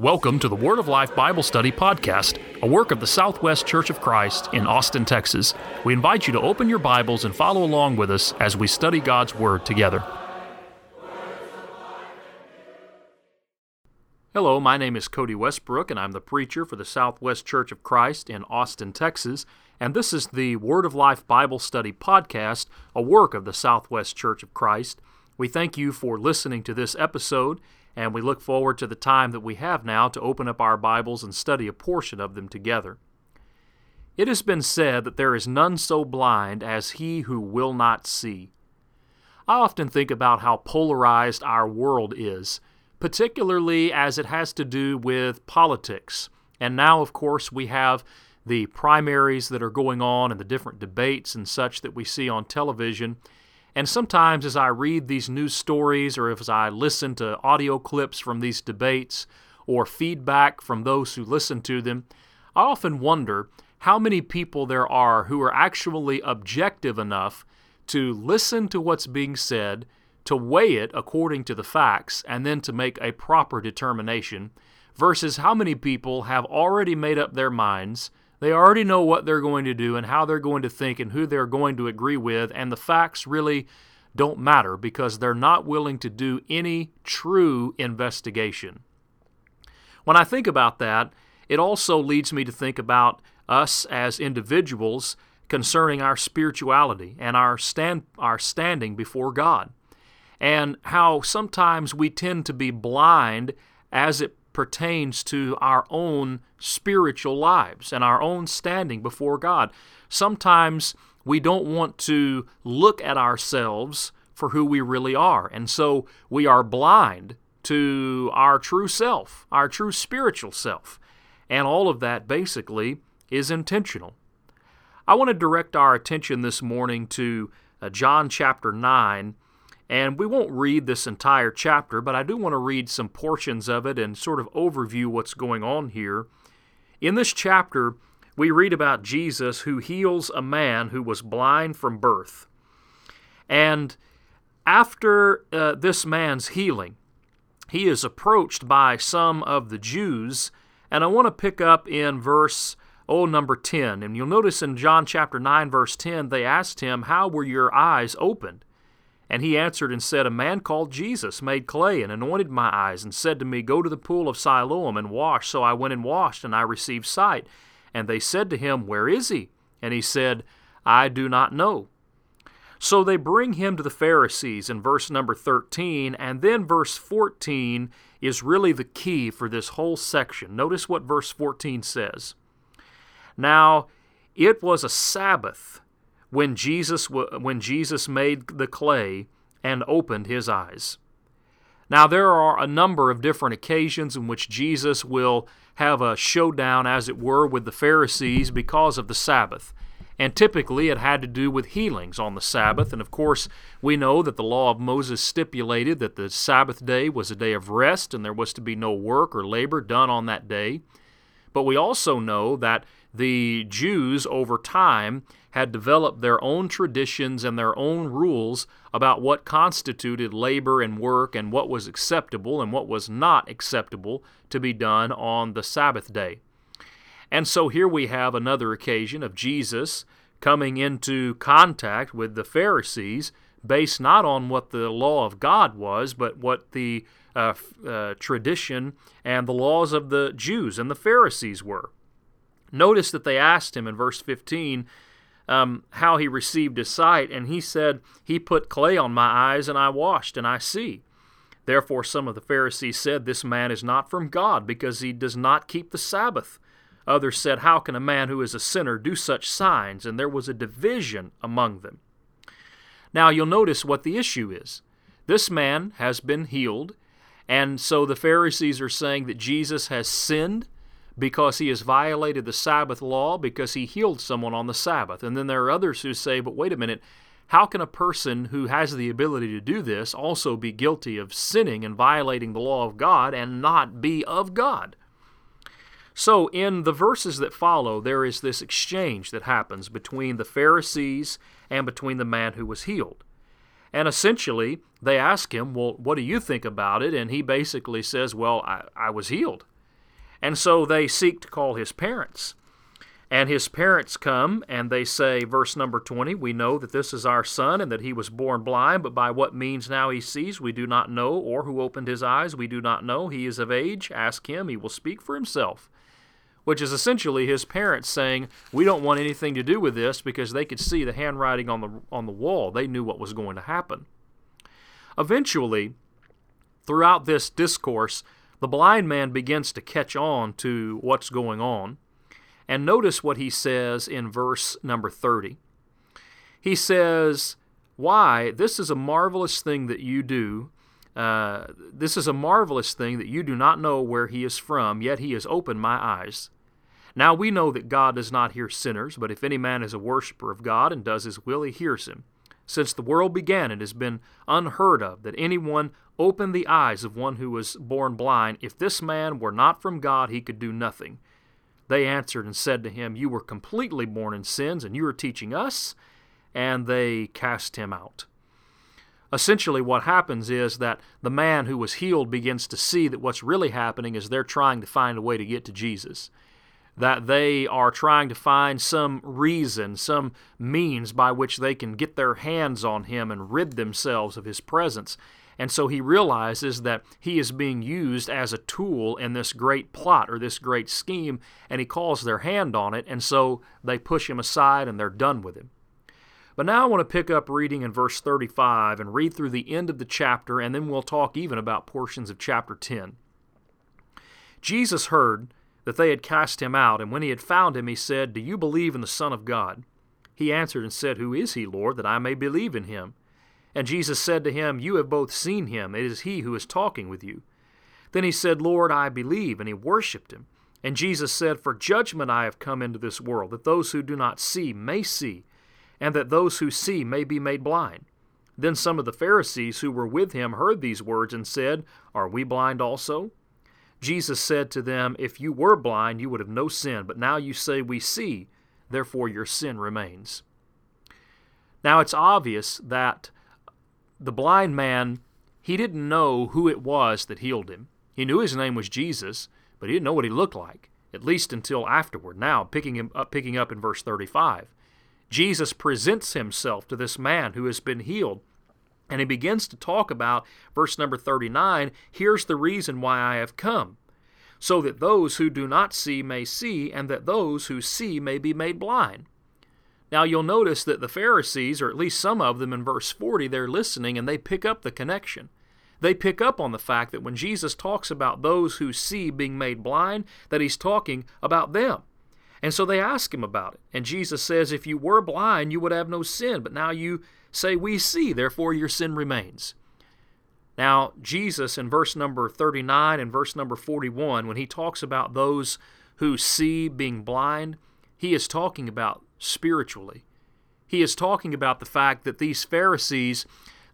Welcome to the Word of Life Bible Study Podcast, a work of the Southwest Church of Christ in Austin, Texas. We invite you to open your Bibles and follow along with us as we study God's Word together. Hello, my name is Cody Westbrook, and I'm the preacher for the Southwest Church of Christ in Austin, Texas. And this is the Word of Life Bible Study Podcast, a work of the Southwest Church of Christ. We thank you for listening to this episode and we look forward to the time that we have now to open up our Bibles and study a portion of them together. It has been said that there is none so blind as he who will not see. I often think about how polarized our world is, particularly as it has to do with politics. And now, of course, we have the primaries that are going on and the different debates and such that we see on television. And sometimes, as I read these news stories or as I listen to audio clips from these debates or feedback from those who listen to them, I often wonder how many people there are who are actually objective enough to listen to what's being said, to weigh it according to the facts, and then to make a proper determination, versus how many people have already made up their minds they already know what they're going to do and how they're going to think and who they're going to agree with, and the facts really don't matter because they're not willing to do any true investigation. When I think about that, it also leads me to think about us as individuals concerning our spirituality and our stand our standing before God. And how sometimes we tend to be blind as it pertains to our own spiritual lives and our own standing before God. Sometimes we don't want to look at ourselves for who we really are, and so we are blind to our true self, our true spiritual self. And all of that basically is intentional. I want to direct our attention this morning to uh, John chapter 9 and we won't read this entire chapter, but I do want to read some portions of it and sort of overview what's going on here. In this chapter, we read about Jesus who heals a man who was blind from birth. And after uh, this man's healing, he is approached by some of the Jews. And I want to pick up in verse, oh, number 10. And you'll notice in John chapter 9, verse 10, they asked him, How were your eyes opened? And he answered and said, A man called Jesus made clay and anointed my eyes, and said to me, Go to the pool of Siloam and wash. So I went and washed, and I received sight. And they said to him, Where is he? And he said, I do not know. So they bring him to the Pharisees in verse number 13, and then verse 14 is really the key for this whole section. Notice what verse 14 says. Now, it was a Sabbath when Jesus, when Jesus made the clay and opened his eyes. Now, there are a number of different occasions in which Jesus will have a showdown, as it were, with the Pharisees because of the Sabbath. And typically it had to do with healings on the Sabbath. And of course, we know that the law of Moses stipulated that the Sabbath day was a day of rest and there was to be no work or labor done on that day. But we also know that the Jews, over time, had developed their own traditions and their own rules about what constituted labor and work and what was acceptable and what was not acceptable to be done on the Sabbath day. And so here we have another occasion of Jesus coming into contact with the Pharisees based not on what the law of God was, but what the uh, uh, tradition and the laws of the Jews and the Pharisees were. Notice that they asked him in verse 15 um, how he received his sight, and he said, He put clay on my eyes, and I washed, and I see. Therefore, some of the Pharisees said, This man is not from God, because he does not keep the Sabbath. Others said, How can a man who is a sinner do such signs? And there was a division among them. Now, you'll notice what the issue is. This man has been healed, and so the Pharisees are saying that Jesus has sinned because he has violated the Sabbath law because he healed someone on the Sabbath. And then there are others who say, but wait a minute, how can a person who has the ability to do this also be guilty of sinning and violating the law of God and not be of God? So, in the verses that follow, there is this exchange that happens between the Pharisees and between the man who was healed. And essentially, they ask him, Well, what do you think about it? And he basically says, Well, I, I was healed. And so they seek to call his parents. And his parents come and they say, verse number 20, We know that this is our son and that he was born blind, but by what means now he sees, we do not know, or who opened his eyes, we do not know. He is of age. Ask him, he will speak for himself. Which is essentially his parents saying, We don't want anything to do with this because they could see the handwriting on the, on the wall. They knew what was going to happen. Eventually, throughout this discourse, the blind man begins to catch on to what's going on and notice what he says in verse number 30. He says, Why? This is a marvelous thing that you do. Uh, this is a marvelous thing that you do not know where he is from, yet he has opened my eyes. Now we know that God does not hear sinners, but if any man is a worshiper of God and does his will, he hears him. Since the world began, it has been unheard of that anyone opened the eyes of one who was born blind. If this man were not from God, he could do nothing. They answered and said to him, You were completely born in sins, and you are teaching us. And they cast him out. Essentially, what happens is that the man who was healed begins to see that what's really happening is they're trying to find a way to get to Jesus. That they are trying to find some reason, some means by which they can get their hands on him and rid themselves of his presence. And so he realizes that he is being used as a tool in this great plot or this great scheme, and he calls their hand on it, and so they push him aside and they're done with him. But now I want to pick up reading in verse 35 and read through the end of the chapter, and then we'll talk even about portions of chapter 10. Jesus heard that they had cast him out, and when he had found him, he said, Do you believe in the Son of God? He answered and said, Who is he, Lord, that I may believe in him? And Jesus said to him, You have both seen him. It is he who is talking with you. Then he said, Lord, I believe. And he worshipped him. And Jesus said, For judgment I have come into this world, that those who do not see may see, and that those who see may be made blind. Then some of the Pharisees who were with him heard these words and said, Are we blind also? Jesus said to them, If you were blind, you would have no sin, but now you say, We see, therefore your sin remains. Now it's obvious that the blind man, he didn't know who it was that healed him. He knew his name was Jesus, but he didn't know what he looked like, at least until afterward. Now, picking, him up, picking up in verse 35, Jesus presents himself to this man who has been healed. And he begins to talk about verse number 39 here's the reason why I have come, so that those who do not see may see, and that those who see may be made blind. Now you'll notice that the Pharisees, or at least some of them in verse 40, they're listening and they pick up the connection. They pick up on the fact that when Jesus talks about those who see being made blind, that he's talking about them. And so they ask him about it. And Jesus says, If you were blind, you would have no sin, but now you say, We see, therefore your sin remains. Now, Jesus in verse number 39 and verse number 41, when he talks about those who see being blind, he is talking about spiritually. He is talking about the fact that these Pharisees,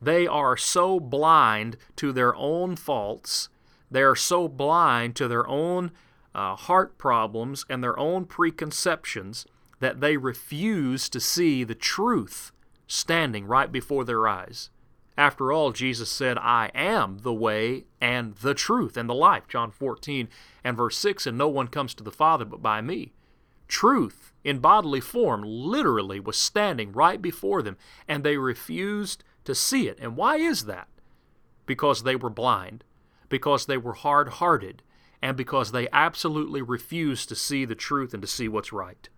they are so blind to their own faults, they are so blind to their own uh, heart problems and their own preconceptions that they refuse to see the truth standing right before their eyes. After all, Jesus said, I am the way and the truth and the life. John 14 and verse 6, and no one comes to the Father but by me. Truth in bodily form literally was standing right before them, and they refused to see it. And why is that? Because they were blind, because they were hard hearted, and because they absolutely refused to see the truth and to see what's right.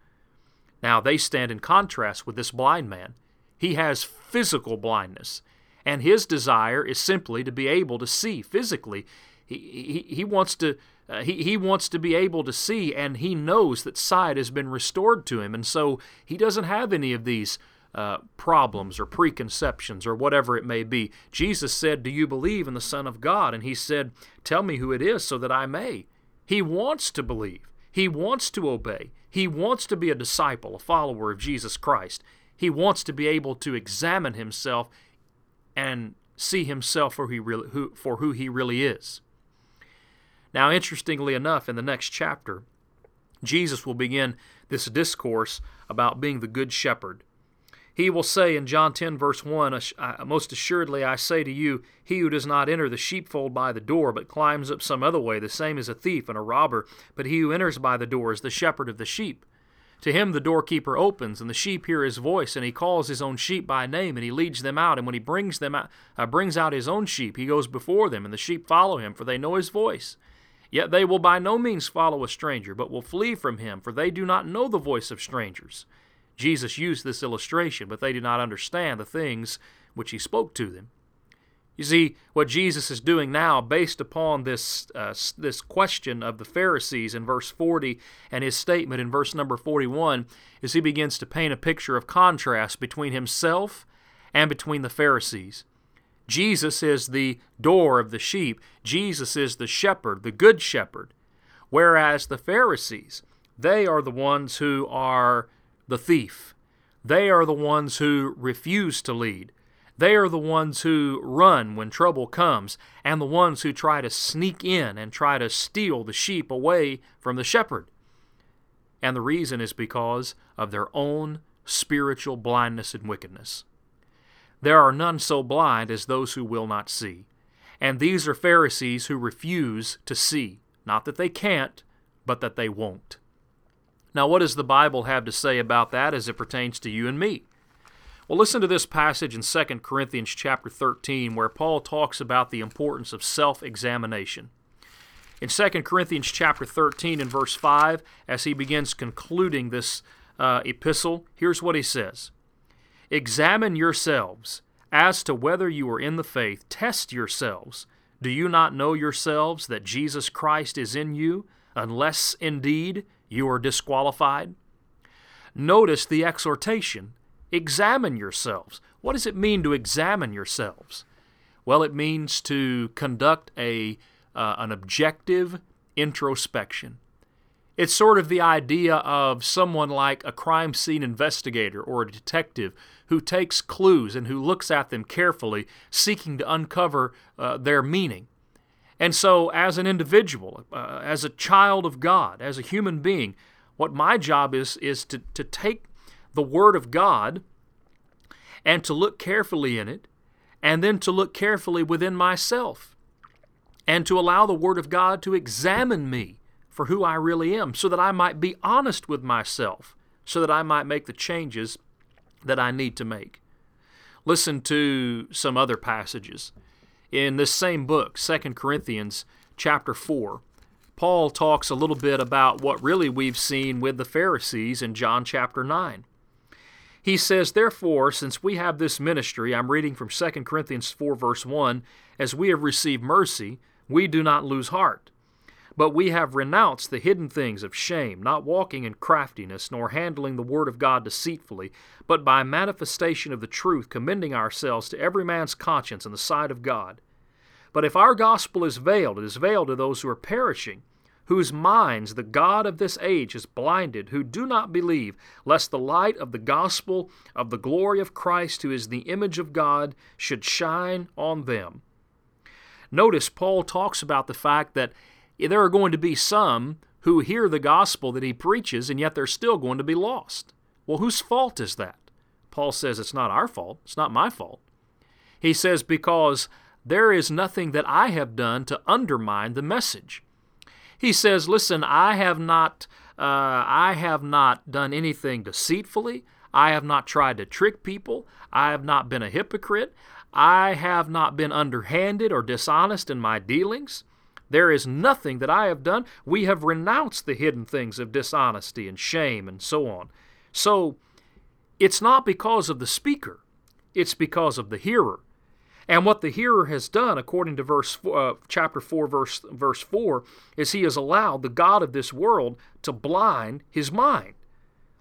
Now, they stand in contrast with this blind man. He has physical blindness, and his desire is simply to be able to see physically. He, he, he wants to uh, he, he wants to be able to see, and he knows that sight has been restored to him. And so he doesn't have any of these uh, problems or preconceptions or whatever it may be. Jesus said, Do you believe in the Son of God? And he said, Tell me who it is so that I may. He wants to believe, he wants to obey, he wants to be a disciple, a follower of Jesus Christ. He wants to be able to examine himself and see himself for, he really, who, for who he really is. Now, interestingly enough, in the next chapter, Jesus will begin this discourse about being the good shepherd. He will say in John 10, verse 1, Most assuredly I say to you, he who does not enter the sheepfold by the door, but climbs up some other way, the same is a thief and a robber. But he who enters by the door is the shepherd of the sheep. To him the doorkeeper opens, and the sheep hear his voice, and he calls his own sheep by name, and he leads them out. And when he brings them out, uh, brings out his own sheep, he goes before them, and the sheep follow him, for they know his voice. Yet they will by no means follow a stranger, but will flee from him, for they do not know the voice of strangers. Jesus used this illustration, but they did not understand the things which he spoke to them. You see, what Jesus is doing now, based upon this, uh, this question of the Pharisees in verse 40 and his statement in verse number 41, is he begins to paint a picture of contrast between himself and between the Pharisees. Jesus is the door of the sheep, Jesus is the shepherd, the good shepherd, whereas the Pharisees, they are the ones who are the thief. They are the ones who refuse to lead. They are the ones who run when trouble comes, and the ones who try to sneak in and try to steal the sheep away from the shepherd. And the reason is because of their own spiritual blindness and wickedness. There are none so blind as those who will not see. And these are Pharisees who refuse to see. Not that they can't, but that they won't. Now, what does the Bible have to say about that as it pertains to you and me? Well, listen to this passage in 2 Corinthians chapter 13 where Paul talks about the importance of self-examination. In 2 Corinthians chapter 13 and verse 5, as he begins concluding this uh, epistle, here's what he says. Examine yourselves as to whether you are in the faith. Test yourselves. Do you not know yourselves that Jesus Christ is in you, unless indeed you are disqualified. Notice the exhortation examine yourselves. What does it mean to examine yourselves? Well, it means to conduct a, uh, an objective introspection. It's sort of the idea of someone like a crime scene investigator or a detective who takes clues and who looks at them carefully, seeking to uncover uh, their meaning. And so, as an individual, uh, as a child of God, as a human being, what my job is is to, to take the Word of God and to look carefully in it, and then to look carefully within myself, and to allow the Word of God to examine me for who I really am, so that I might be honest with myself, so that I might make the changes that I need to make. Listen to some other passages in this same book, 2 Corinthians chapter 4, Paul talks a little bit about what really we've seen with the Pharisees in John chapter 9. He says, Therefore, since we have this ministry, I'm reading from 2 Corinthians 4, verse 1, as we have received mercy, we do not lose heart. But we have renounced the hidden things of shame, not walking in craftiness, nor handling the word of God deceitfully, but by manifestation of the truth, commending ourselves to every man's conscience in the sight of God. But if our gospel is veiled, it is veiled to those who are perishing, whose minds the God of this age has blinded, who do not believe, lest the light of the gospel of the glory of Christ, who is the image of God, should shine on them. Notice Paul talks about the fact that there are going to be some who hear the gospel that he preaches, and yet they're still going to be lost. Well, whose fault is that? Paul says it's not our fault, it's not my fault. He says, because there is nothing that I have done to undermine the message. He says, listen, I have not, uh, I have not done anything deceitfully. I have not tried to trick people. I have not been a hypocrite. I have not been underhanded or dishonest in my dealings. There is nothing that I have done. We have renounced the hidden things of dishonesty and shame and so on. So it's not because of the speaker, it's because of the hearer. And what the hearer has done, according to verse uh, chapter four, verse verse four, is he has allowed the god of this world to blind his mind,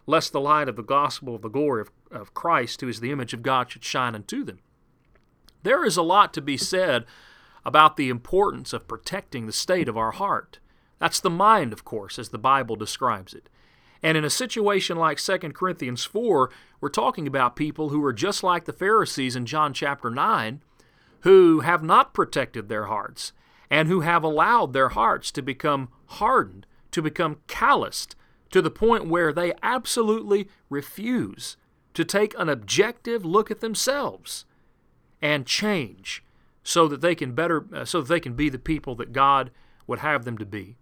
lest the light of the gospel of the glory of, of Christ, who is the image of God, should shine unto them. There is a lot to be said about the importance of protecting the state of our heart. That's the mind, of course, as the Bible describes it. And in a situation like 2 Corinthians 4, we're talking about people who are just like the Pharisees in John chapter 9, who have not protected their hearts, and who have allowed their hearts to become hardened, to become calloused, to the point where they absolutely refuse to take an objective look at themselves and change so that they can better uh, so that they can be the people that God would have them to be.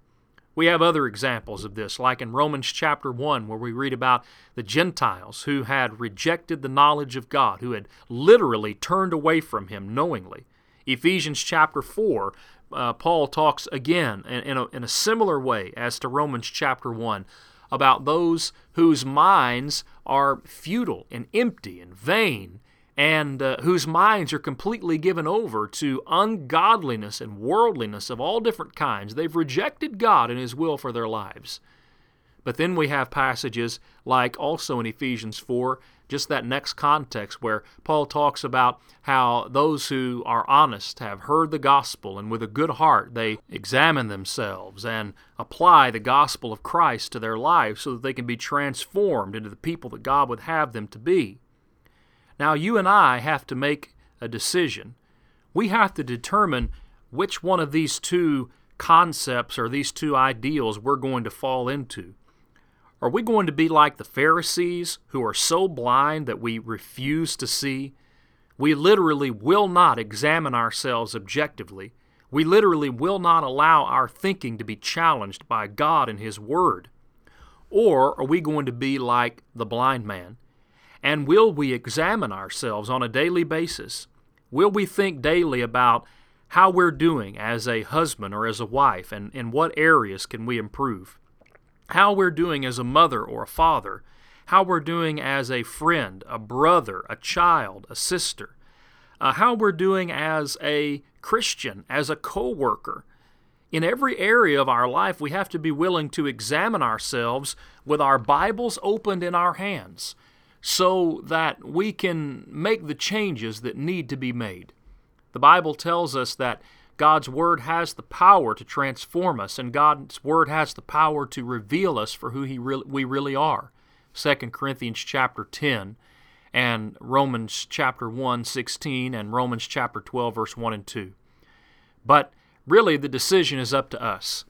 We have other examples of this, like in Romans chapter 1, where we read about the Gentiles who had rejected the knowledge of God, who had literally turned away from Him knowingly. Ephesians chapter 4, uh, Paul talks again in, in, a, in a similar way as to Romans chapter 1 about those whose minds are futile and empty and vain and uh, whose minds are completely given over to ungodliness and worldliness of all different kinds. They've rejected God and His will for their lives. But then we have passages like also in Ephesians 4, just that next context where Paul talks about how those who are honest have heard the gospel and with a good heart they examine themselves and apply the gospel of Christ to their lives so that they can be transformed into the people that God would have them to be. Now, you and I have to make a decision. We have to determine which one of these two concepts or these two ideals we're going to fall into. Are we going to be like the Pharisees who are so blind that we refuse to see? We literally will not examine ourselves objectively. We literally will not allow our thinking to be challenged by God and His Word. Or are we going to be like the blind man? And will we examine ourselves on a daily basis? Will we think daily about how we're doing as a husband or as a wife and in what areas can we improve? how we're doing as a mother or a father, how we're doing as a friend, a brother, a child, a sister, uh, how we're doing as a Christian, as a co worker. In every area of our life, we have to be willing to examine ourselves with our Bibles opened in our hands so that we can make the changes that need to be made. The Bible tells us that God's Word has the power to transform us, and God's Word has the power to reveal us for who he re- we really are. 2 Corinthians chapter 10 and Romans chapter 1, 16, and Romans chapter 12, verse 1 and 2. But really, the decision is up to us.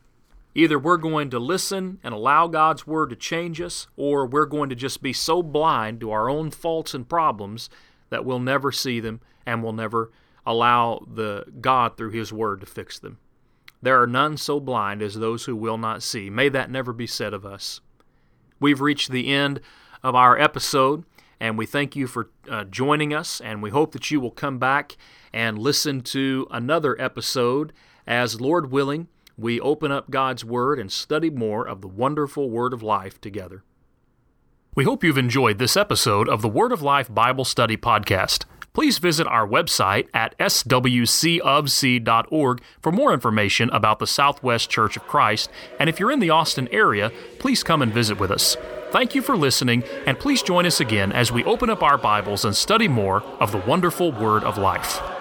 Either we're going to listen and allow God's Word to change us, or we're going to just be so blind to our own faults and problems that we'll never see them and we'll never allow the God through his word to fix them. There are none so blind as those who will not see. May that never be said of us. We've reached the end of our episode, and we thank you for uh, joining us, and we hope that you will come back and listen to another episode as, Lord willing, we open up God's Word and study more of the wonderful Word of life together. We hope you've enjoyed this episode of the Word of Life Bible Study Podcast please visit our website at swcofc.org for more information about the Southwest Church of Christ. And if you're in the Austin area, please come and visit with us. Thank you for listening, and please join us again as we open up our Bibles and study more of the wonderful Word of Life.